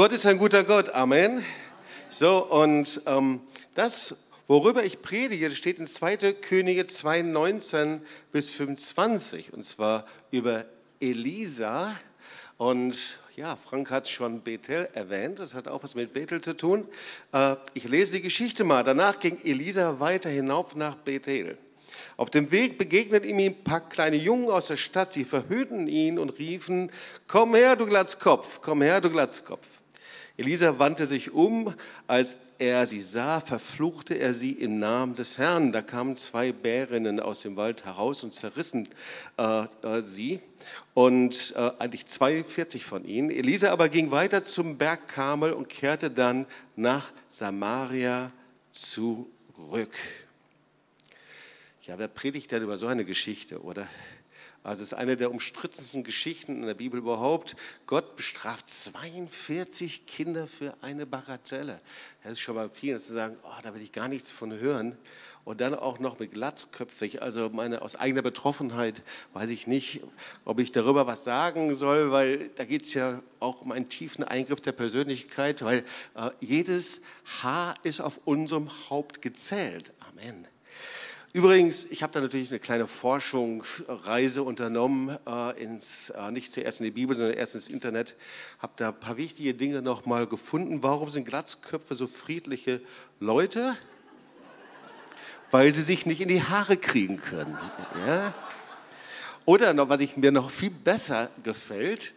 Gott ist ein guter Gott. Amen. So, und ähm, das, worüber ich predige, steht in 2. Könige 2, 19 bis 25. Und zwar über Elisa. Und ja, Frank hat schon Bethel erwähnt. Das hat auch was mit Bethel zu tun. Äh, ich lese die Geschichte mal. Danach ging Elisa weiter hinauf nach Bethel. Auf dem Weg begegneten ihm ein paar kleine Jungen aus der Stadt. Sie verhüllten ihn und riefen, komm her, du Glatzkopf, komm her, du Glatzkopf. Elisa wandte sich um, als er sie sah, verfluchte er sie im Namen des Herrn. Da kamen zwei Bärinnen aus dem Wald heraus und zerrissen äh, äh, sie und äh, eigentlich 42 von ihnen. Elisa aber ging weiter zum Berg Karmel und kehrte dann nach Samaria zurück. Ja, wer predigt denn über so eine Geschichte, oder? Also es ist eine der umstrittensten Geschichten in der Bibel überhaupt. Gott bestraft 42 Kinder für eine Bagatelle. Das ist schon mal viel, zu sagen, oh, da will ich gar nichts von hören. Und dann auch noch mit glatzköpfig. Also meine, aus eigener Betroffenheit weiß ich nicht, ob ich darüber was sagen soll, weil da geht es ja auch um einen tiefen Eingriff der Persönlichkeit, weil äh, jedes Haar ist auf unserem Haupt gezählt. Amen. Übrigens, ich habe da natürlich eine kleine Forschungsreise unternommen, äh, ins, äh, nicht zuerst in die Bibel, sondern erst ins Internet. Habe da ein paar wichtige Dinge nochmal gefunden. Warum sind Glatzköpfe so friedliche Leute? Weil sie sich nicht in die Haare kriegen können. Ja? Oder noch, was ich, mir noch viel besser gefällt,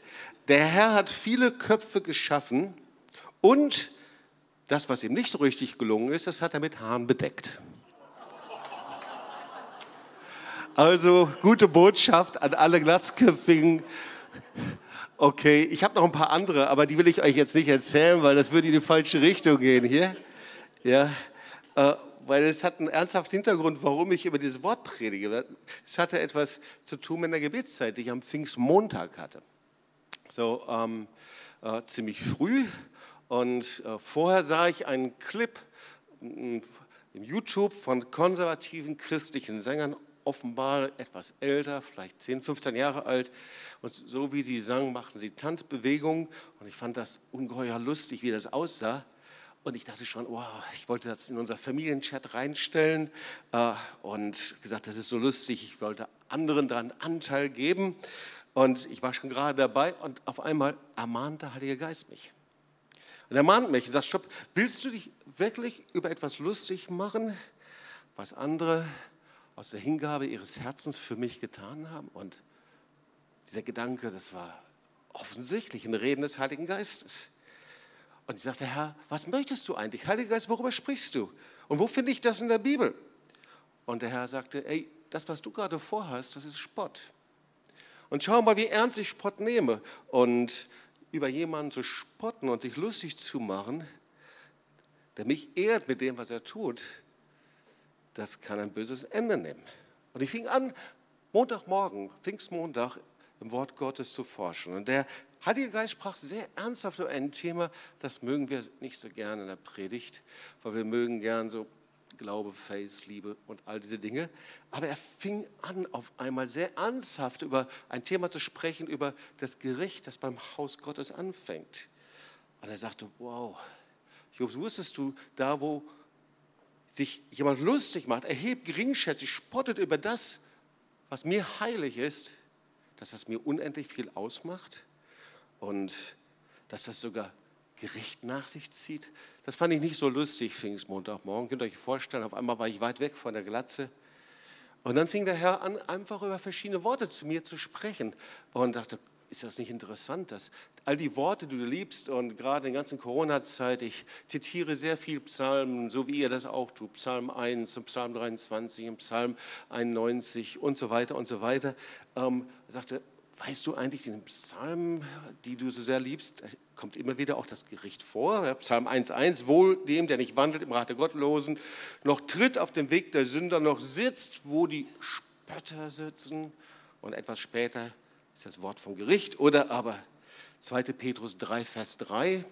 der Herr hat viele Köpfe geschaffen und das, was ihm nicht so richtig gelungen ist, das hat er mit Haaren bedeckt. Also gute Botschaft an alle Glatzköpfigen. Okay, ich habe noch ein paar andere, aber die will ich euch jetzt nicht erzählen, weil das würde in die falsche Richtung gehen hier. Ja, äh, weil es hat einen ernsthaften Hintergrund, warum ich über dieses Wort predige. Es hatte etwas zu tun mit der Gebetszeit, die ich am Pfingstmontag hatte. So ähm, äh, ziemlich früh und äh, vorher sah ich einen Clip im YouTube von konservativen christlichen Sängern offenbar etwas älter, vielleicht 10, 15 Jahre alt. Und so wie sie sang, machten sie Tanzbewegungen. Und ich fand das ungeheuer lustig, wie das aussah. Und ich dachte schon, wow, ich wollte das in unser Familienchat reinstellen äh, und gesagt, das ist so lustig, ich wollte anderen daran Anteil geben. Und ich war schon gerade dabei und auf einmal ermahnt der Heilige Geist mich. Und er mahnt mich und sagt, stopp, willst du dich wirklich über etwas lustig machen, was andere aus der Hingabe ihres Herzens für mich getan haben. Und dieser Gedanke, das war offensichtlich ein Reden des Heiligen Geistes. Und ich sagte, Herr, was möchtest du eigentlich? Heiliger Geist, worüber sprichst du? Und wo finde ich das in der Bibel? Und der Herr sagte, ey, das, was du gerade vorhast, das ist Spott. Und schau mal, wie ernst ich Spott nehme. Und über jemanden zu spotten und sich lustig zu machen, der mich ehrt mit dem, was er tut, das kann ein böses Ende nehmen. Und ich fing an, Montagmorgen, Pfingstmontag, im Wort Gottes zu forschen. Und der Heilige Geist sprach sehr ernsthaft über ein Thema, das mögen wir nicht so gerne in der Predigt, weil wir mögen gern so Glaube, Faith, Liebe und all diese Dinge. Aber er fing an, auf einmal sehr ernsthaft über ein Thema zu sprechen, über das Gericht, das beim Haus Gottes anfängt. Und er sagte, wow, Jobs, wusstest du, da wo sich jemand lustig macht, erhebt, geringschätzig, spottet über das, was mir heilig ist, dass das mir unendlich viel ausmacht und dass das sogar Gericht nach sich zieht. Das fand ich nicht so lustig, Pfingstmontagmorgen. Könnt ihr euch vorstellen, auf einmal war ich weit weg von der Glatze. Und dann fing der Herr an, einfach über verschiedene Worte zu mir zu sprechen und dachte, ist das nicht interessant, dass all die Worte, die du liebst und gerade in der ganzen Corona-Zeit, ich zitiere sehr viel Psalmen, so wie ihr das auch tut, Psalm 1 und Psalm 23 und Psalm 91 und so weiter und so weiter, ähm, sagte, weißt du eigentlich, in den Psalmen, die du so sehr liebst, kommt immer wieder auch das Gericht vor. Psalm 1,1, wohl dem, der nicht wandelt im Rat der Gottlosen, noch tritt auf dem Weg der Sünder, noch sitzt, wo die Spötter sitzen. Und etwas später ist das Wort vom Gericht. Oder aber 2. Petrus 3, Vers 3.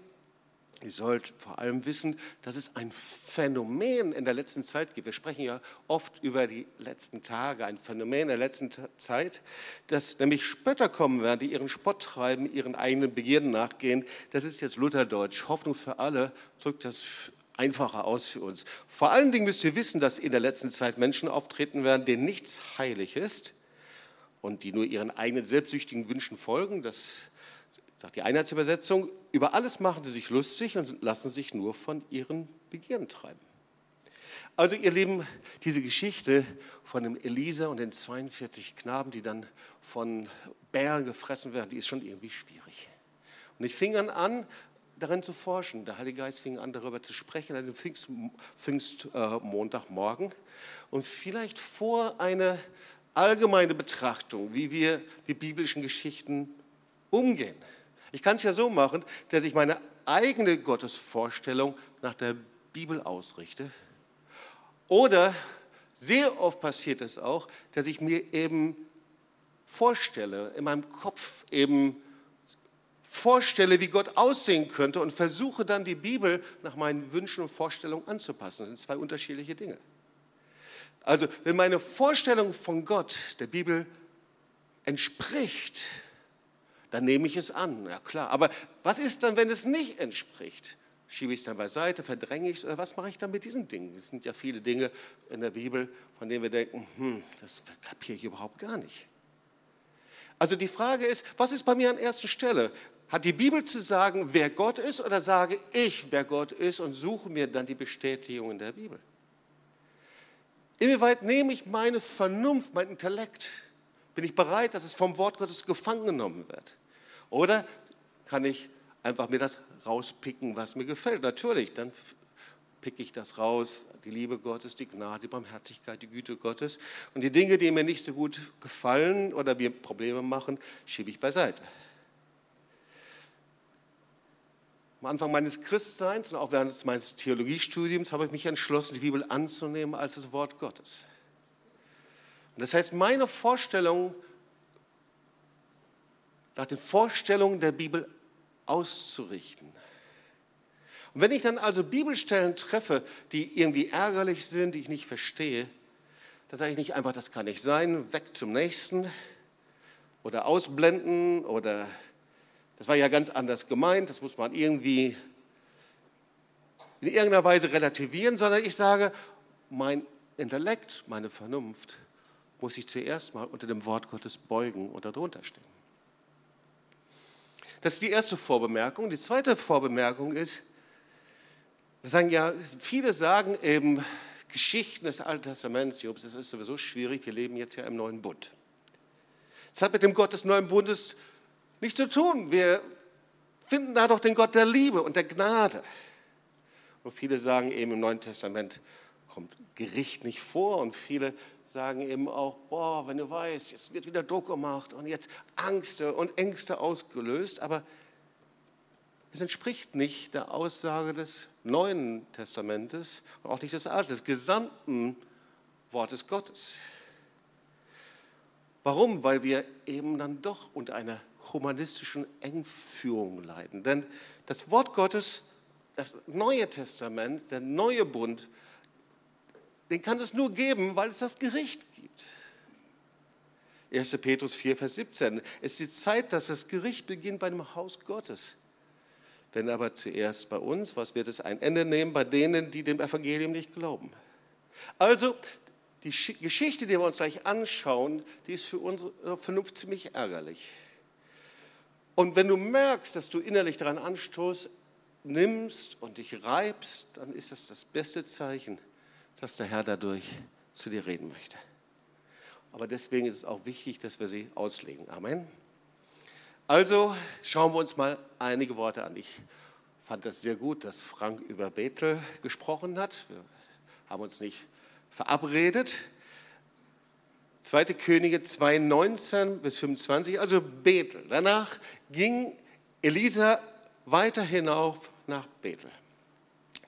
Ihr sollt vor allem wissen, dass es ein Phänomen in der letzten Zeit gibt. Wir sprechen ja oft über die letzten Tage, ein Phänomen der letzten Zeit, dass nämlich Spötter kommen werden, die ihren Spott treiben, ihren eigenen Begierden nachgehen. Das ist jetzt Lutherdeutsch. Hoffnung für alle drückt das einfacher aus für uns. Vor allen Dingen müsst ihr wissen, dass in der letzten Zeit Menschen auftreten werden, denen nichts heilig ist und die nur ihren eigenen selbstsüchtigen Wünschen folgen. Das sagt die Einheitsübersetzung, über alles machen sie sich lustig und lassen sich nur von ihren Begierden treiben. Also ihr Lieben, diese Geschichte von dem Elisa und den 42 Knaben, die dann von Bären gefressen werden, die ist schon irgendwie schwierig. Und ich fing dann an, darin zu forschen. Der Heilige Geist fing an, darüber zu sprechen, also Pfingst, Pfingstmontagmorgen. Äh, und vielleicht vor eine allgemeine Betrachtung, wie wir mit biblischen Geschichten umgehen. Ich kann es ja so machen, dass ich meine eigene Gottesvorstellung nach der Bibel ausrichte. Oder sehr oft passiert es auch, dass ich mir eben vorstelle, in meinem Kopf eben vorstelle, wie Gott aussehen könnte und versuche dann die Bibel nach meinen Wünschen und Vorstellungen anzupassen. Das sind zwei unterschiedliche Dinge. Also wenn meine Vorstellung von Gott der Bibel entspricht, dann nehme ich es an, ja klar. Aber was ist dann, wenn es nicht entspricht? Schiebe ich es dann beiseite, verdränge ich es oder was mache ich dann mit diesen Dingen? Es sind ja viele Dinge in der Bibel, von denen wir denken, hm, das kapiere ich überhaupt gar nicht. Also die Frage ist, was ist bei mir an erster Stelle? Hat die Bibel zu sagen, wer Gott ist oder sage ich, wer Gott ist und suche mir dann die Bestätigung in der Bibel? Inwieweit nehme ich meine Vernunft, mein Intellekt? Bin ich bereit, dass es vom Wort Gottes gefangen genommen wird? Oder kann ich einfach mir das rauspicken, was mir gefällt? Natürlich, dann picke ich das raus, die Liebe Gottes, die Gnade, die Barmherzigkeit, die Güte Gottes. Und die Dinge, die mir nicht so gut gefallen oder mir Probleme machen, schiebe ich beiseite. Am Anfang meines Christseins und auch während meines Theologiestudiums habe ich mich entschlossen, die Bibel anzunehmen als das Wort Gottes. Und das heißt, meine Vorstellung nach den Vorstellungen der Bibel auszurichten. Und wenn ich dann also Bibelstellen treffe, die irgendwie ärgerlich sind, die ich nicht verstehe, dann sage ich nicht einfach, das kann nicht sein, weg zum nächsten oder ausblenden oder das war ja ganz anders gemeint, das muss man irgendwie in irgendeiner Weise relativieren, sondern ich sage, mein Intellekt, meine Vernunft muss sich zuerst mal unter dem Wort Gottes beugen und darunter stehen. Das ist die erste Vorbemerkung. Die zweite Vorbemerkung ist, sagen ja, viele sagen eben, Geschichten des Alten Testaments, Jobs, das ist sowieso schwierig, wir leben jetzt ja im neuen Bund. Das hat mit dem Gott des neuen Bundes nichts zu tun. Wir finden da doch den Gott der Liebe und der Gnade. Und viele sagen eben, im Neuen Testament kommt Gericht nicht vor und viele sagen eben auch, boah, wenn du weißt, jetzt wird wieder Druck gemacht und jetzt Angste und Ängste ausgelöst, aber es entspricht nicht der Aussage des Neuen Testamentes und auch nicht des Alten, des gesamten Wortes Gottes. Warum? Weil wir eben dann doch unter einer humanistischen Engführung leiden. Denn das Wort Gottes, das Neue Testament, der neue Bund, den kann es nur geben, weil es das Gericht gibt. 1. Petrus 4, Vers 17. Es ist die Zeit, dass das Gericht beginnt bei dem Haus Gottes. Wenn aber zuerst bei uns, was wird es ein Ende nehmen bei denen, die dem Evangelium nicht glauben? Also, die Geschichte, die wir uns gleich anschauen, die ist für unsere Vernunft ziemlich ärgerlich. Und wenn du merkst, dass du innerlich daran Anstoß nimmst und dich reibst, dann ist das das beste Zeichen, dass der Herr dadurch zu dir reden möchte. Aber deswegen ist es auch wichtig, dass wir sie auslegen. Amen. Also schauen wir uns mal einige Worte an. Ich fand das sehr gut, dass Frank über Bethel gesprochen hat. Wir haben uns nicht verabredet. 2. Könige 2, 19 bis 25, also Bethel. Danach ging Elisa weiter hinauf nach Bethel.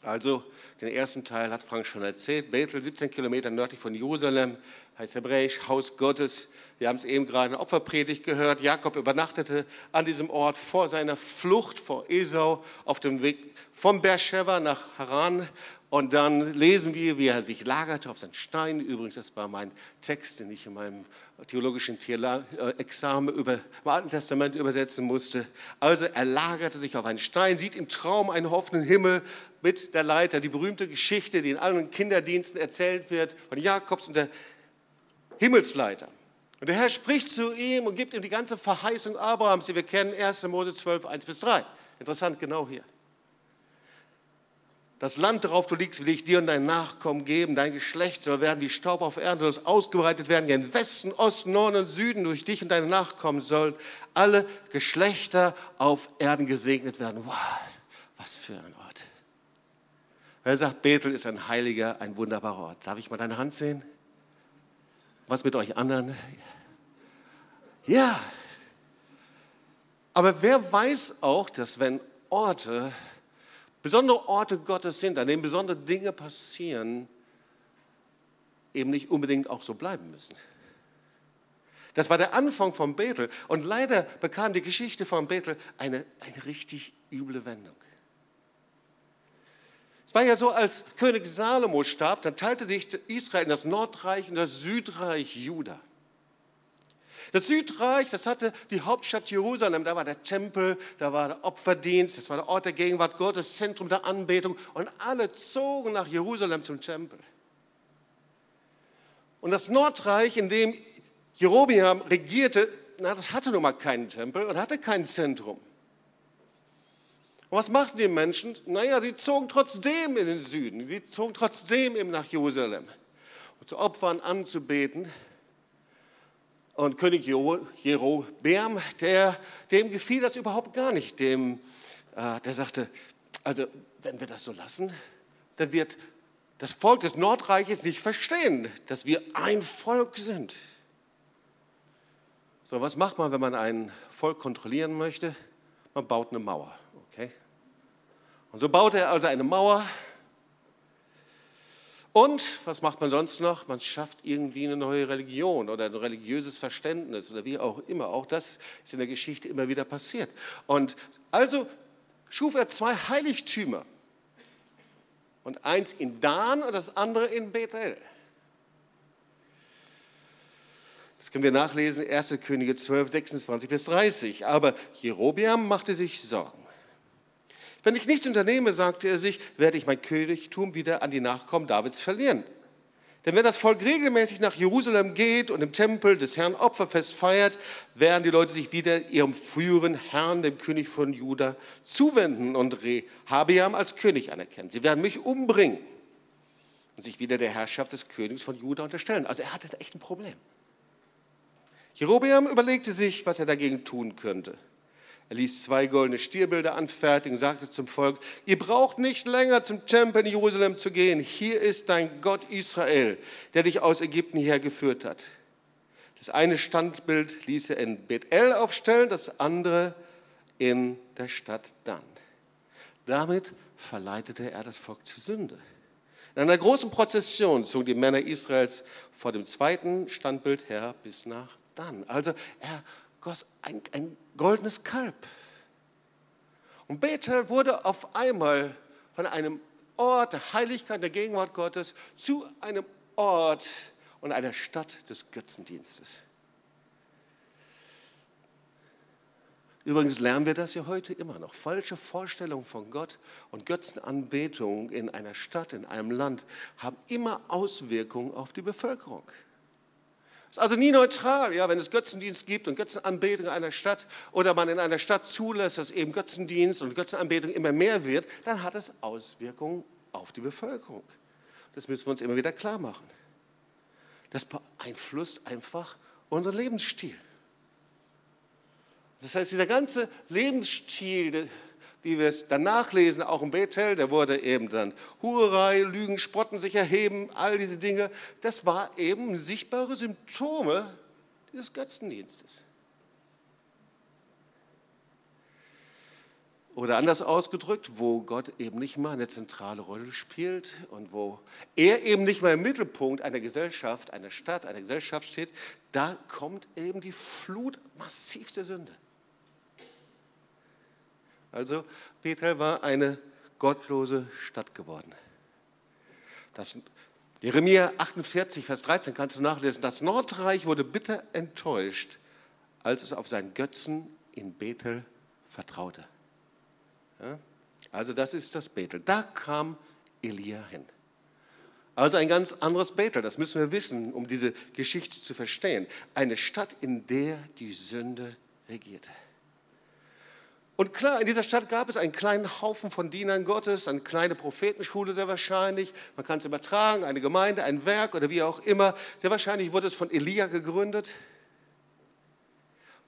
Also, den ersten Teil hat Frank schon erzählt. Bethel, 17 Kilometer nördlich von Jerusalem, heißt hebräisch Haus Gottes. Wir haben es eben gerade in der Opferpredigt gehört. Jakob übernachtete an diesem Ort vor seiner Flucht vor Esau auf dem Weg vom Beersheba nach Haran und dann lesen wir, wie er sich lagerte auf seinen Stein. Übrigens, das war mein Text, den ich in meinem theologischen äh, Examen über, im Alten Testament übersetzen musste. Also er lagerte sich auf einen Stein, sieht im Traum einen offenen Himmel mit der Leiter. Die berühmte Geschichte, die in allen Kinderdiensten erzählt wird, von Jakobs und der Himmelsleiter. Und der Herr spricht zu ihm und gibt ihm die ganze Verheißung Abrahams, die wir kennen, 1. Mose 12, 1 bis 3. Interessant, genau hier. Das Land, darauf du liegst, will ich dir und deinen Nachkommen geben. Dein Geschlecht soll werden wie Staub auf Erden, soll es ausgebreitet werden gen Westen, Osten, Norden und Süden. Durch dich und deine Nachkommen sollen alle Geschlechter auf Erden gesegnet werden. Wow, was für ein Ort. Er sagt, Bethel ist ein heiliger, ein wunderbarer Ort. Darf ich mal deine Hand sehen? Was mit euch anderen? Ja. Aber wer weiß auch, dass wenn Orte besondere Orte Gottes sind, an denen besondere Dinge passieren, eben nicht unbedingt auch so bleiben müssen. Das war der Anfang von Bethel. Und leider bekam die Geschichte von Bethel eine, eine richtig üble Wendung. Es war ja so, als König Salomo starb, dann teilte sich Israel in das Nordreich und das Südreich Juda. Das Südreich, das hatte die Hauptstadt Jerusalem, da war der Tempel, da war der Opferdienst, das war der Ort der Gegenwart Gottes, Zentrum der Anbetung und alle zogen nach Jerusalem zum Tempel. Und das Nordreich, in dem Jerobiam regierte, na, das hatte nun mal keinen Tempel und hatte kein Zentrum. Und was machten die Menschen? Naja, sie zogen trotzdem in den Süden, sie zogen trotzdem eben nach Jerusalem, um zu Opfern anzubeten. Und König Jerobeam, der, dem gefiel das überhaupt gar nicht. Dem, äh, der sagte, also wenn wir das so lassen, dann wird das Volk des Nordreiches nicht verstehen, dass wir ein Volk sind. So, was macht man, wenn man ein Volk kontrollieren möchte? Man baut eine Mauer, okay? Und so baut er also eine Mauer und was macht man sonst noch? Man schafft irgendwie eine neue Religion oder ein religiöses Verständnis oder wie auch immer. Auch das ist in der Geschichte immer wieder passiert. Und also schuf er zwei Heiligtümer. Und eins in Dan und das andere in Bethel. Das können wir nachlesen, 1. Könige 12, 26 bis 30. Aber Jerobeam machte sich Sorgen. Wenn ich nichts unternehme, sagte er sich, werde ich mein Königtum wieder an die Nachkommen Davids verlieren. Denn wenn das Volk regelmäßig nach Jerusalem geht und im Tempel des Herrn Opferfest feiert, werden die Leute sich wieder ihrem früheren Herrn, dem König von Juda, zuwenden und Rehabeam als König anerkennen. Sie werden mich umbringen und sich wieder der Herrschaft des Königs von Juda unterstellen. Also er hatte da echt ein Problem. Jerobeam überlegte sich, was er dagegen tun könnte. Er ließ zwei goldene Stierbilder anfertigen und sagte zum Volk, ihr braucht nicht länger zum Tempel in Jerusalem zu gehen. Hier ist dein Gott Israel, der dich aus Ägypten hergeführt hat. Das eine Standbild ließ er in Bethel aufstellen, das andere in der Stadt Dan. Damit verleitete er das Volk zur Sünde. In einer großen Prozession zogen die Männer Israels vor dem zweiten Standbild her bis nach Dan. Also er ein, ein goldenes Kalb. Und Bethel wurde auf einmal von einem Ort der Heiligkeit, der Gegenwart Gottes zu einem Ort und einer Stadt des Götzendienstes. Übrigens lernen wir das ja heute immer noch. Falsche Vorstellungen von Gott und Götzenanbetung in einer Stadt, in einem Land haben immer Auswirkungen auf die Bevölkerung ist also nie neutral, ja, wenn es Götzendienst gibt und Götzenanbetung in einer Stadt oder man in einer Stadt zulässt, dass eben Götzendienst und Götzenanbetung immer mehr wird, dann hat es Auswirkungen auf die Bevölkerung. Das müssen wir uns immer wieder klar machen. Das beeinflusst einfach unseren Lebensstil. Das heißt, dieser ganze Lebensstil, wie wir es dann nachlesen, auch im Bethel, da wurde eben dann Hurerei, Lügen, Spotten, sich erheben, all diese Dinge, das war eben sichtbare Symptome dieses Götzendienstes. Oder anders ausgedrückt, wo Gott eben nicht mal eine zentrale Rolle spielt und wo er eben nicht mal im Mittelpunkt einer Gesellschaft, einer Stadt, einer Gesellschaft steht, da kommt eben die Flut massivste Sünde. Also Bethel war eine gottlose Stadt geworden. Das Jeremia 48, Vers 13 kannst du nachlesen. Das Nordreich wurde bitter enttäuscht, als es auf seinen Götzen in Bethel vertraute. Ja? Also das ist das Bethel. Da kam Elia hin. Also ein ganz anderes Bethel, das müssen wir wissen, um diese Geschichte zu verstehen. Eine Stadt, in der die Sünde regierte. Und klar, in dieser Stadt gab es einen kleinen Haufen von Dienern Gottes, eine kleine Prophetenschule sehr wahrscheinlich. Man kann es übertragen, eine Gemeinde, ein Werk oder wie auch immer. Sehr wahrscheinlich wurde es von Elia gegründet.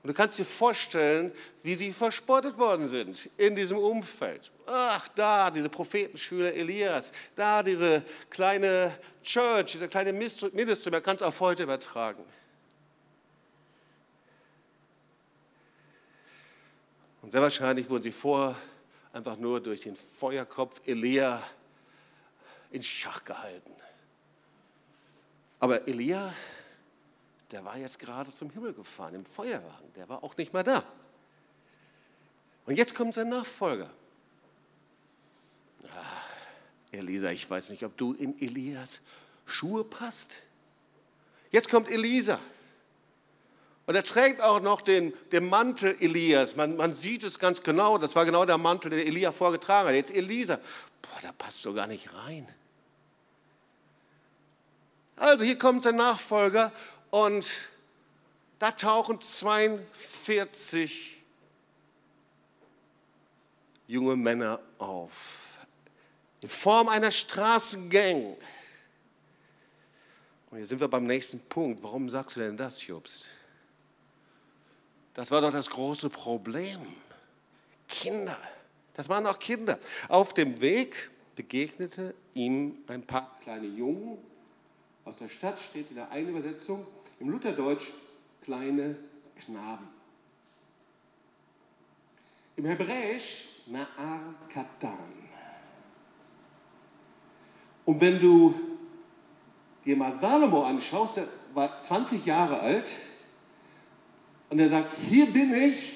Und du kannst dir vorstellen, wie sie verspottet worden sind in diesem Umfeld. Ach, da diese Schüler Elias, da diese kleine Church, dieser kleine Ministry, man kann es auch heute übertragen. Und sehr wahrscheinlich wurden sie vorher einfach nur durch den Feuerkopf Elia in Schach gehalten. Aber Elia der war jetzt gerade zum Himmel gefahren im Feuerwagen, der war auch nicht mehr da. Und jetzt kommt sein Nachfolger. Ach, Elisa, ich weiß nicht, ob du in Elias Schuhe passt. Jetzt kommt Elisa. Und er trägt auch noch den, den Mantel Elias. Man, man sieht es ganz genau. Das war genau der Mantel, den Elia vorgetragen hat. Jetzt Elisa. Boah, da passt so gar nicht rein. Also hier kommt sein Nachfolger und da tauchen 42 junge Männer auf, in Form einer Straßengang. Und hier sind wir beim nächsten Punkt. Warum sagst du denn das, Jobst? Das war doch das große Problem. Kinder. Das waren auch Kinder. Auf dem Weg begegnete ihm ein paar kleine Jungen. Aus der Stadt steht in der einen Übersetzung, im Lutherdeutsch kleine Knaben. Im Hebräisch Na'ar Katan. Und wenn du dir mal Salomo anschaust, der war 20 Jahre alt und er sagt, hier bin ich,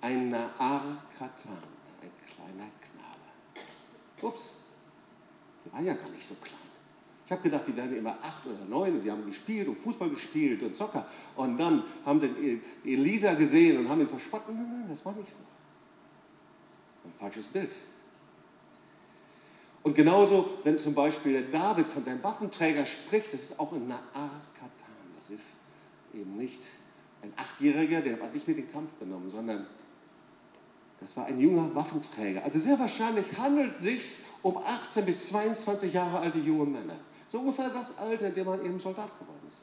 ein Na'ar Katan, ein kleiner Knabe. Ups, der war ja gar nicht so klein. Ich habe gedacht, die werden immer acht oder neun und die haben gespielt und Fußball gespielt und Zocker. Und dann haben sie Elisa gesehen und haben ihn verspottet. Nein, nein, das war nicht so. Ein falsches Bild. Und genauso, wenn zum Beispiel der David von seinem Waffenträger spricht, das ist auch in Naar Katan. Das ist eben nicht ein Achtjähriger, der hat nicht mit den Kampf genommen, sondern das war ein junger Waffenträger. Also sehr wahrscheinlich handelt es sich um 18 bis 22 Jahre alte junge Männer. So ungefähr das Alter, in dem man eben Soldat geworden ist.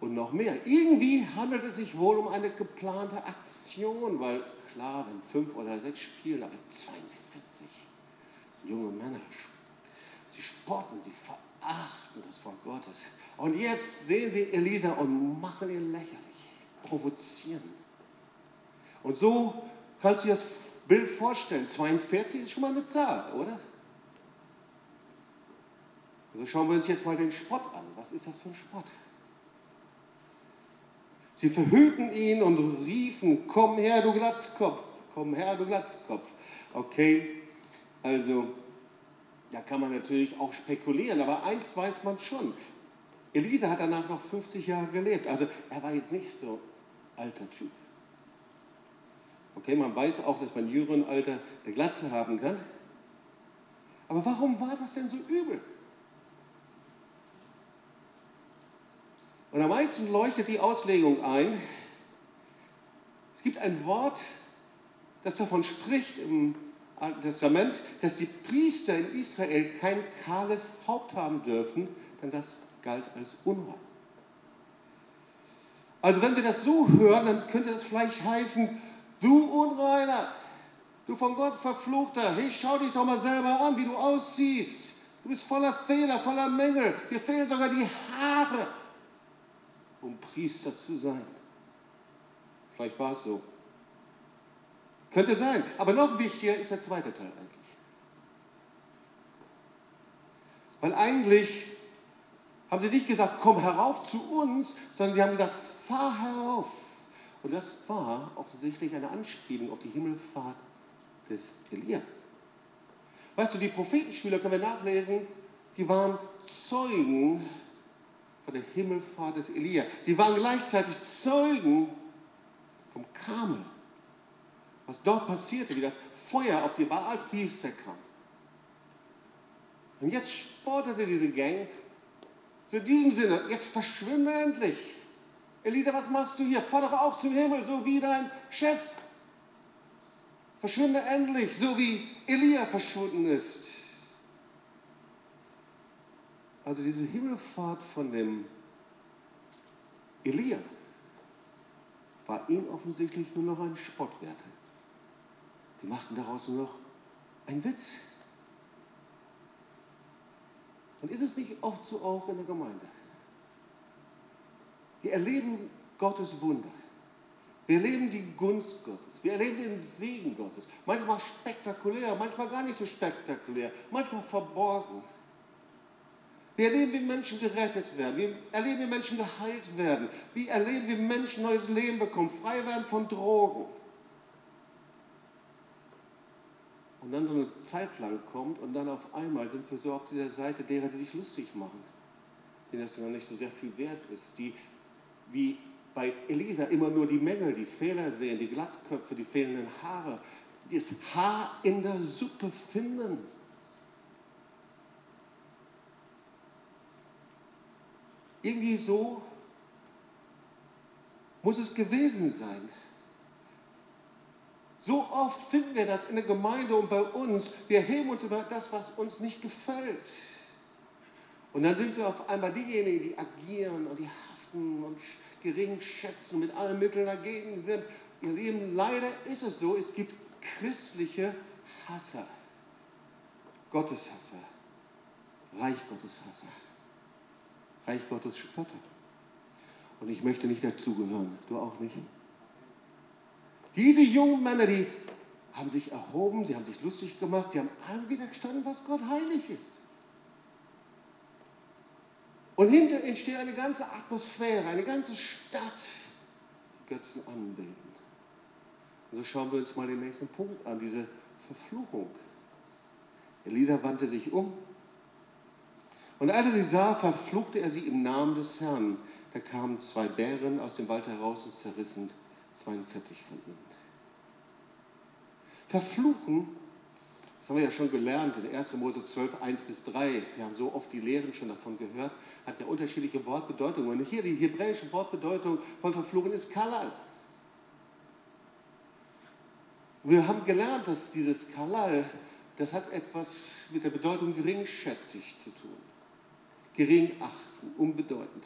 Und noch mehr. Irgendwie handelt es sich wohl um eine geplante Aktion, weil klar, wenn fünf oder sechs Spieler, 42 junge Männer, sie spotten, sie verachten das Wort Gottes. Und jetzt sehen sie Elisa und machen ihn lächerlich, provozieren. Und so kannst du dir das Bild vorstellen. 42 ist schon mal eine Zahl, oder? Also schauen wir uns jetzt mal den Spott an. Was ist das für ein Spott? Sie verhüllten ihn und riefen, komm her, du Glatzkopf, komm her, du Glatzkopf. Okay, also da kann man natürlich auch spekulieren, aber eins weiß man schon. Elisa hat danach noch 50 Jahre gelebt, also er war jetzt nicht so alter Typ. Okay, man weiß auch, dass man jüngeren Alter eine Glatze haben kann. Aber warum war das denn so übel? Und am meisten leuchtet die Auslegung ein. Es gibt ein Wort, das davon spricht im Alten Testament, dass die Priester in Israel kein kahles Haupt haben dürfen, denn das galt als unrein. Also wenn wir das so hören, dann könnte das vielleicht heißen, du Unreiner, du von Gott verfluchter, hey, schau dich doch mal selber an, wie du aussiehst. Du bist voller Fehler, voller Mängel, dir fehlen sogar die Haare um Priester zu sein. Vielleicht war es so. Könnte sein. Aber noch wichtiger ist der zweite Teil eigentlich. Weil eigentlich haben sie nicht gesagt, komm herauf zu uns, sondern sie haben gesagt, fahr herauf. Und das war offensichtlich eine Anspielung auf die Himmelfahrt des Elia. Weißt du, die Prophetenschüler können wir nachlesen, die waren Zeugen von der Himmelfahrt des Elia. Sie waren gleichzeitig Zeugen vom Kamel, was dort passierte, wie das Feuer auf die Baalspriester kam. Und jetzt sportete diese Gang zu diesem Sinne, jetzt verschwinde endlich. Elisa, was machst du hier? Doch auch zum Himmel, so wie dein Chef. Verschwinde endlich, so wie Elia verschwunden ist. Also diese Himmelfahrt von dem Elia war ihm offensichtlich nur noch ein Spottwert. Die machten daraus nur noch einen Witz. Und ist es nicht oft so auch in der Gemeinde? Wir erleben Gottes Wunder. Wir erleben die Gunst Gottes. Wir erleben den Segen Gottes. Manchmal spektakulär, manchmal gar nicht so spektakulär, manchmal verborgen. Wir erleben, wie Menschen gerettet werden. Wir erleben, wie Menschen geheilt werden. Wir erleben, wie Menschen neues Leben bekommen, frei werden von Drogen. Und dann so eine Zeit lang kommt und dann auf einmal sind wir so auf dieser Seite derer, die sich lustig machen, denen das noch nicht so sehr viel wert ist, die wie bei Elisa immer nur die Mängel, die Fehler sehen, die Glatzköpfe, die fehlenden Haare, das Haar in der Suppe finden. Irgendwie so muss es gewesen sein. So oft finden wir das in der Gemeinde und bei uns. Wir heben uns über das, was uns nicht gefällt. Und dann sind wir auf einmal diejenigen, die agieren und die hassen und gering schätzen, mit allen Mitteln dagegen sind. Ihr Lieben, leider ist es so, es gibt christliche Hasser, Gotteshasser, Reich Gottes Hasser, Reich Gottes Spotter. Und ich möchte nicht dazugehören, du auch nicht. Diese jungen Männer, die haben sich erhoben, sie haben sich lustig gemacht, sie haben allem widerstanden, was Gott heilig ist. Und hinter entsteht eine ganze Atmosphäre, eine ganze Stadt, die Götzen anbeten. Und so schauen wir uns mal den nächsten Punkt an, diese Verfluchung. Elisa wandte sich um. Und als er sie sah, verfluchte er sie im Namen des Herrn. Da kamen zwei Bären aus dem Wald heraus und zerrissen 42 von ihnen. Verfluchen das haben wir ja schon gelernt in 1. Mose 12, 1 bis 3. Wir haben so oft die Lehren schon davon gehört. Hat ja unterschiedliche Wortbedeutungen. Und hier die hebräische Wortbedeutung von verfluchen ist Kalal. Wir haben gelernt, dass dieses Kalal, das hat etwas mit der Bedeutung geringschätzig zu tun. Gering achten, unbedeutend.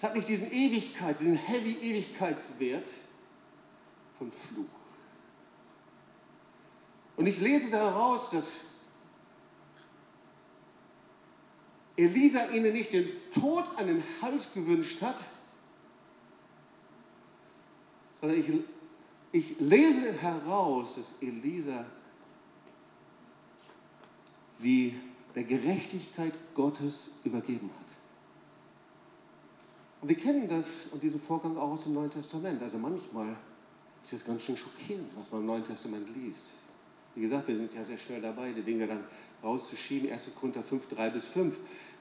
Es hat nicht diesen Ewigkeits, diesen heavy Ewigkeitswert von Fluch. Und ich lese daraus, dass Elisa ihnen nicht den Tod an den Hals gewünscht hat, sondern ich, ich lese heraus, dass Elisa sie der Gerechtigkeit Gottes übergeben hat. Und wir kennen das und diesen Vorgang auch aus dem Neuen Testament. Also manchmal ist es ganz schön schockierend, was man im Neuen Testament liest. Wie gesagt, wir sind ja sehr schnell dabei, die Dinge dann rauszuschieben. 1. Korinther 5, 3 bis 5.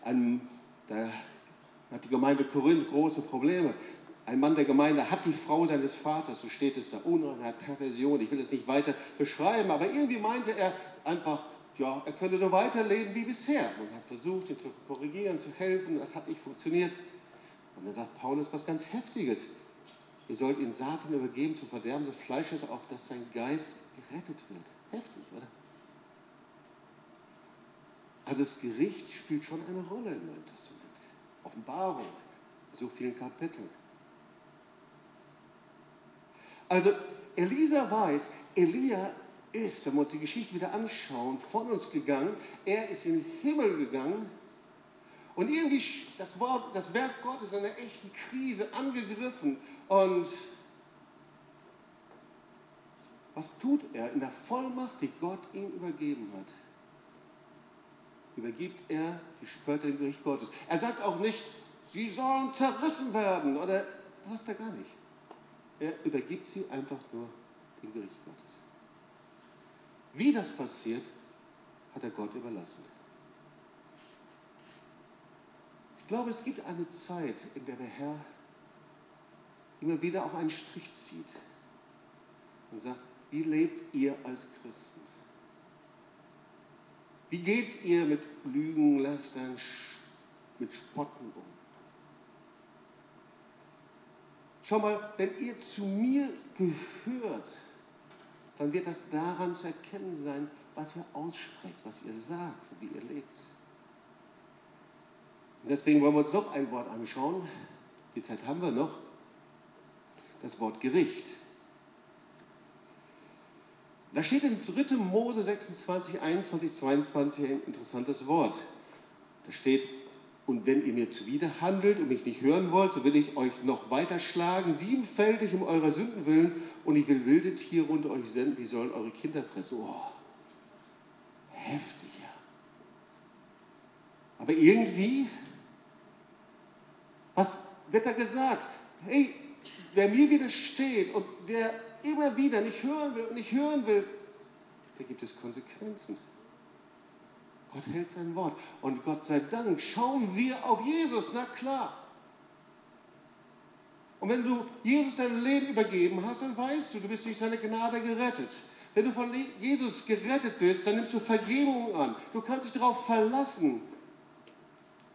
Ein, da hat die Gemeinde Korinth große Probleme. Ein Mann der Gemeinde hat die Frau seines Vaters, so steht es da, Unreinheit, Perversion. Ich will es nicht weiter beschreiben, aber irgendwie meinte er einfach, ja, er könnte so weiterleben wie bisher. Man hat versucht, ihn zu korrigieren, zu helfen, das hat nicht funktioniert. Und dann sagt Paulus was ganz Heftiges. Ihr sollt ihn Satan übergeben zu Verderben des Fleisches, auf dass sein Geist gerettet wird. Heftig, oder? Also das Gericht spielt schon eine Rolle im Neuen Testament. Offenbarung, so vielen Kapiteln. Also Elisa weiß, Elia ist, wenn wir uns die Geschichte wieder anschauen, von uns gegangen. Er ist in den Himmel gegangen und irgendwie das, Wort, das Werk Gottes in einer echten Krise angegriffen und Was tut er in der Vollmacht, die Gott ihm übergeben hat? Übergibt er die Spötter dem Gericht Gottes. Er sagt auch nicht, sie sollen zerrissen werden. Oder das sagt er gar nicht. Er übergibt sie einfach nur dem Gericht Gottes. Wie das passiert, hat er Gott überlassen. Ich glaube, es gibt eine Zeit, in der der Herr immer wieder auch einen Strich zieht und sagt, wie lebt ihr als Christen? Wie geht ihr mit Lügen, Lästern, mit Spotten um? Schau mal, wenn ihr zu mir gehört, dann wird das daran zu erkennen sein, was ihr aussprecht, was ihr sagt, wie ihr lebt. Deswegen wollen wir uns noch ein Wort anschauen. Die Zeit haben wir noch. Das Wort Gericht. Da steht in 3. Mose 26, 21, 22 ein interessantes Wort. Da steht, und wenn ihr mir zuwider handelt und mich nicht hören wollt, so will ich euch noch weiter schlagen, siebenfältig um eurer Sünden willen, und ich will wilde Tiere unter euch senden, die sollen eure Kinder fressen. Oh, heftig, ja. Aber irgendwie, was wird da gesagt? Hey, wer mir widersteht und wer immer wieder nicht hören will und nicht hören will, da gibt es Konsequenzen. Gott hält sein Wort. Und Gott sei Dank schauen wir auf Jesus, na klar. Und wenn du Jesus dein Leben übergeben hast, dann weißt du, du bist durch seine Gnade gerettet. Wenn du von Jesus gerettet bist, dann nimmst du Vergebung an. Du kannst dich darauf verlassen,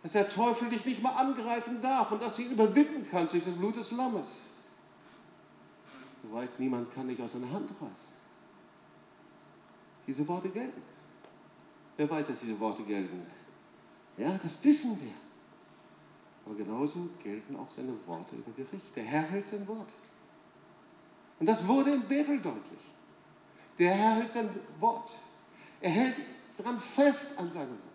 dass der Teufel dich nicht mal angreifen darf und dass du ihn überwinden kannst durch das Blut des Lammes. Du weißt, niemand kann dich aus seiner Hand reißen. Diese Worte gelten. Wer weiß, dass diese Worte gelten? Ja, das wissen wir. Aber genauso gelten auch seine Worte über Gericht. Der Herr hält sein Wort. Und das wurde in Bethel deutlich. Der Herr hält sein Wort. Er hält dran fest an seinem Wort.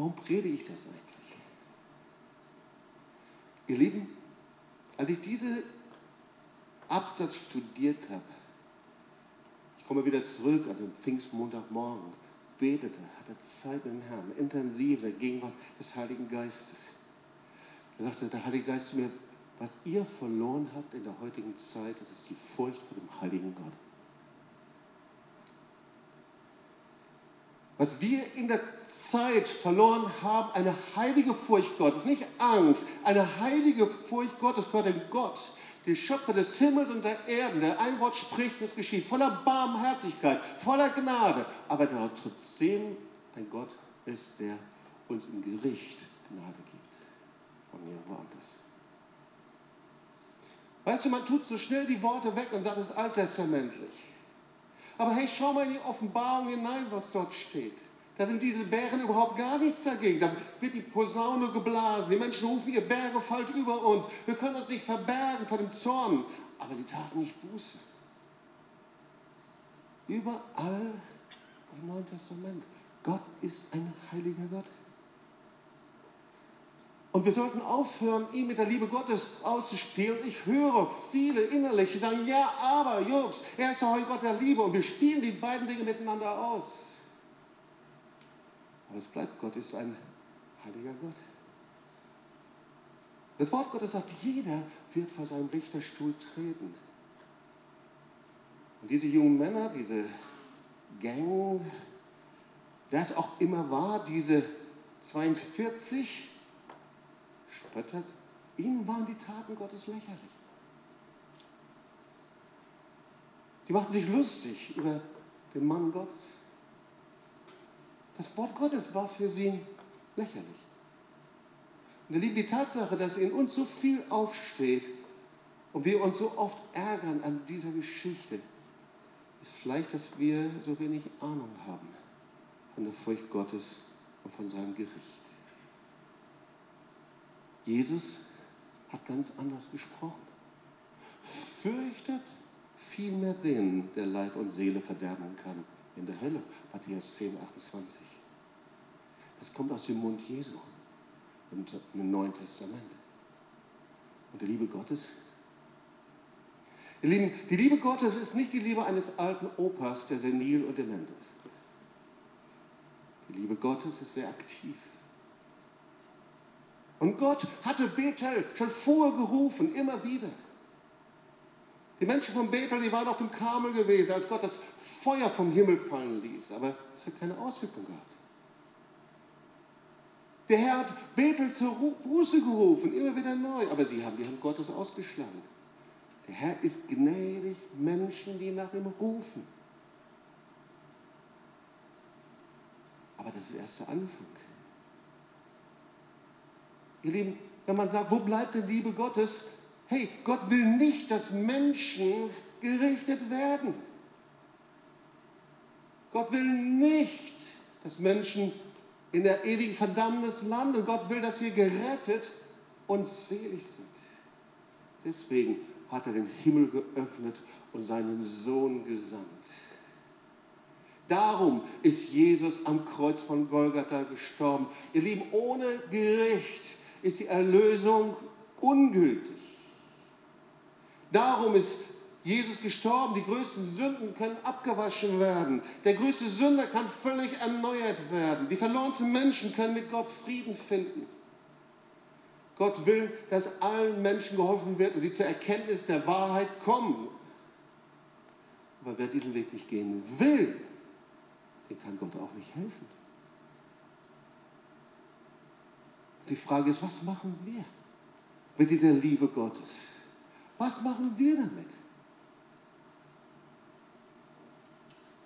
Warum predige ich das eigentlich? Ihr Lieben, als ich diese Absatz studiert habe, ich komme wieder zurück an den Pfingstmontagmorgen, betete, hatte Zeit mit dem Herrn, intensive Gegenwart des Heiligen Geistes. Da sagte der Heilige Geist zu mir, was ihr verloren habt in der heutigen Zeit, das ist die Furcht vor dem heiligen Gott. Was wir in der Zeit verloren haben, eine heilige Furcht Gottes, nicht Angst, eine heilige Furcht Gottes vor dem Gott, den Schöpfer des Himmels und der Erden, der ein Wort spricht und es geschieht, voller Barmherzigkeit, voller Gnade, aber der trotzdem ein Gott ist, der uns im Gericht Gnade gibt. Von irgendwo anders. Weißt du, man tut so schnell die Worte weg und sagt, es alttestamentlich. Aber hey, schau mal in die Offenbarung hinein, was dort steht. Da sind diese Bären überhaupt gar nichts dagegen. Da wird die Posaune geblasen. Die Menschen rufen, ihr Berge fallt über uns. Wir können uns nicht verbergen vor dem Zorn. Aber die taten nicht Buße. Überall im Neuen Testament. Gott ist ein heiliger Gott. Und wir sollten aufhören, ihn mit der Liebe Gottes auszuspielen. Ich höre viele innerlich, die sagen, ja, aber Jobs, er ist doch ein Gott der Liebe. Und wir spielen die beiden Dinge miteinander aus. Aber es bleibt, Gott ist ein heiliger Gott. Das Wort Gottes sagt, jeder wird vor seinem Richterstuhl treten. Und diese jungen Männer, diese Gang, wer es auch immer war, diese 42, spöttert, ihnen waren die Taten Gottes lächerlich. Sie machten sich lustig über den Mann Gottes. Das Wort Gottes war für sie lächerlich. Und ihr Lieben, die Tatsache, dass in uns so viel aufsteht und wir uns so oft ärgern an dieser Geschichte, ist vielleicht, dass wir so wenig Ahnung haben von der Furcht Gottes und von seinem Gericht. Jesus hat ganz anders gesprochen. Fürchtet vielmehr den, der Leib und Seele verderben kann in der Hölle. Matthäus 10, 28. Das kommt aus dem Mund Jesu im Neuen Testament. Und der Liebe Gottes, Ihr Lieben, die Liebe Gottes ist nicht die Liebe eines alten Opas, der senil und dement ist. Die Liebe Gottes ist sehr aktiv. Und Gott hatte Bethel schon vorher gerufen, immer wieder. Die Menschen von Bethel, die waren auf dem Karmel gewesen, als Gott das Feuer vom Himmel fallen ließ. Aber es hat keine Auswirkung gehabt. Der Herr hat Bethel zur Buße gerufen, immer wieder neu. Aber sie haben die Hand Gottes ausgeschlagen. Der Herr ist gnädig Menschen, die nach ihm rufen. Aber das ist erst der Anfang. Ihr Lieben, wenn man sagt, wo bleibt die Liebe Gottes? Hey, Gott will nicht, dass Menschen gerichtet werden. Gott will nicht, dass Menschen in der ewigen Verdammnis landen. Gott will, dass wir gerettet und selig sind. Deswegen hat er den Himmel geöffnet und seinen Sohn gesandt. Darum ist Jesus am Kreuz von Golgatha gestorben. Ihr Lieben, ohne Gericht ist die Erlösung ungültig. Darum ist Jesus gestorben. Die größten Sünden können abgewaschen werden. Der größte Sünder kann völlig erneuert werden. Die verlorensten Menschen können mit Gott Frieden finden. Gott will, dass allen Menschen geholfen wird und sie zur Erkenntnis der Wahrheit kommen. Aber wer diesen Weg nicht gehen will, dem kann Gott auch nicht helfen. Die Frage ist, was machen wir mit dieser Liebe Gottes? Was machen wir damit?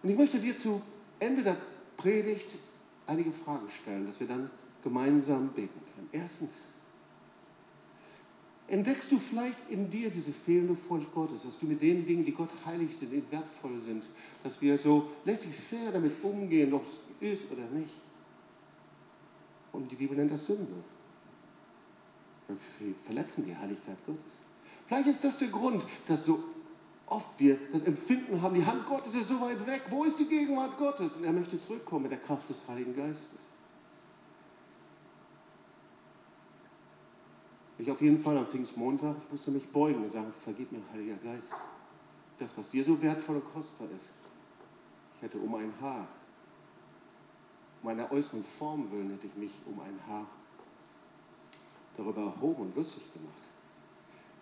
Und ich möchte dir zu Ende der Predigt einige Fragen stellen, dass wir dann gemeinsam beten können. Erstens, Entdeckst du vielleicht in dir diese fehlende Furcht Gottes, dass du mit den Dingen, die Gott heilig sind, die wertvoll sind, dass wir so laissez-faire damit umgehen, ob es ist oder nicht. Und die Bibel nennt das Sünde. Wir verletzen die Heiligkeit Gottes. Vielleicht ist das der Grund, dass so oft wir das Empfinden haben, die Hand Gottes ist so weit weg. Wo ist die Gegenwart Gottes? Und er möchte zurückkommen mit der Kraft des Heiligen Geistes. Ich auf jeden Fall am Pfingstmontag, ich musste mich beugen und sagen, vergib mir, Heiliger Geist, das, was dir so wertvoll und kostbar ist. Ich hätte um ein Haar, um einer äußeren Form willen, hätte ich mich um ein Haar darüber erhoben und lustig gemacht.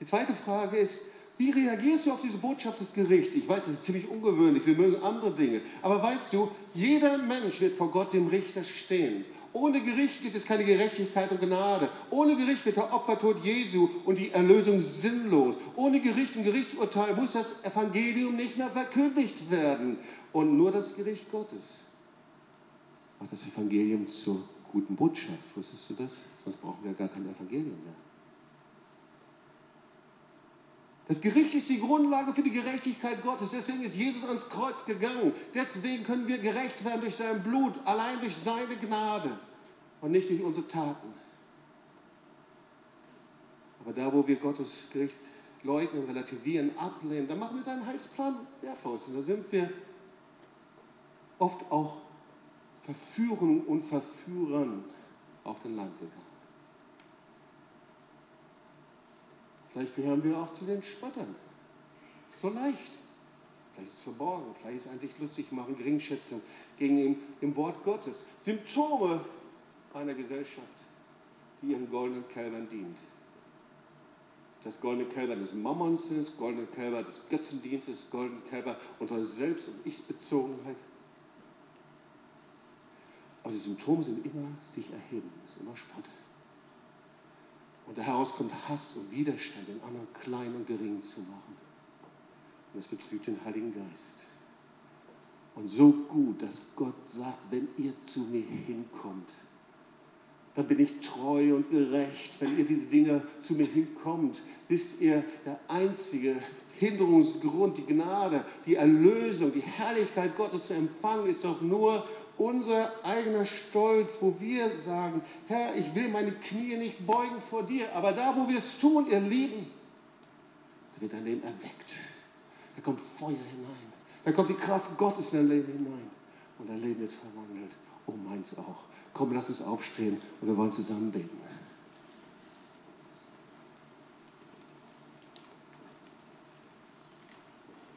Die zweite Frage ist, wie reagierst du auf diese Botschaft des Gerichts? Ich weiß, das ist ziemlich ungewöhnlich, wir mögen andere Dinge. Aber weißt du, jeder Mensch wird vor Gott dem Richter stehen. Ohne Gericht gibt es keine Gerechtigkeit und Gnade. Ohne Gericht wird der Opfertod Jesu und die Erlösung sinnlos. Ohne Gericht und Gerichtsurteil muss das Evangelium nicht mehr verkündigt werden. Und nur das Gericht Gottes macht das Evangelium zur guten Botschaft. Wusstest du das? Sonst brauchen wir gar kein Evangelium mehr. Das Gericht ist die Grundlage für die Gerechtigkeit Gottes. Deswegen ist Jesus ans Kreuz gegangen. Deswegen können wir gerecht werden durch sein Blut, allein durch seine Gnade und nicht durch unsere Taten. Aber da, wo wir Gottes Gericht leugnen, relativieren, ablehnen, da machen wir seinen Heilsplan wertlos. Und da sind wir oft auch Verführungen und Verführern auf den Land gegangen. Vielleicht gehören wir auch zu den Spottern. So leicht. Vielleicht ist es verborgen, vielleicht ist es ein sich lustig machen, Geringschätzung gegen dem Wort Gottes. Symptome einer Gesellschaft, die ihren goldenen Kälbern dient. Das goldene Kälber des Mammons ist, goldene Kälber des Götzendienstes, goldene Kälber unserer Selbst- und Ich-Bezogenheit. Aber die Symptome sind immer sich erheben, ist immer Spott. Und daraus kommt Hass und Widerstand, den anderen klein und gering zu machen. Und das betrübt den Heiligen Geist. Und so gut, dass Gott sagt, wenn ihr zu mir hinkommt, dann bin ich treu und gerecht. Wenn ihr diese Dinge zu mir hinkommt, wisst ihr, der einzige Hinderungsgrund, die Gnade, die Erlösung, die Herrlichkeit Gottes zu empfangen, ist doch nur unser eigener Stolz, wo wir sagen, Herr, ich will meine Knie nicht beugen vor dir, aber da, wo wir es tun, ihr Lieben, da wird dein Leben erweckt. Da kommt Feuer hinein. Da kommt die Kraft Gottes in dein Leben hinein. Und dein Leben wird verwandelt. Oh, meins auch. Komm, lass es aufstehen und wir wollen zusammen beten.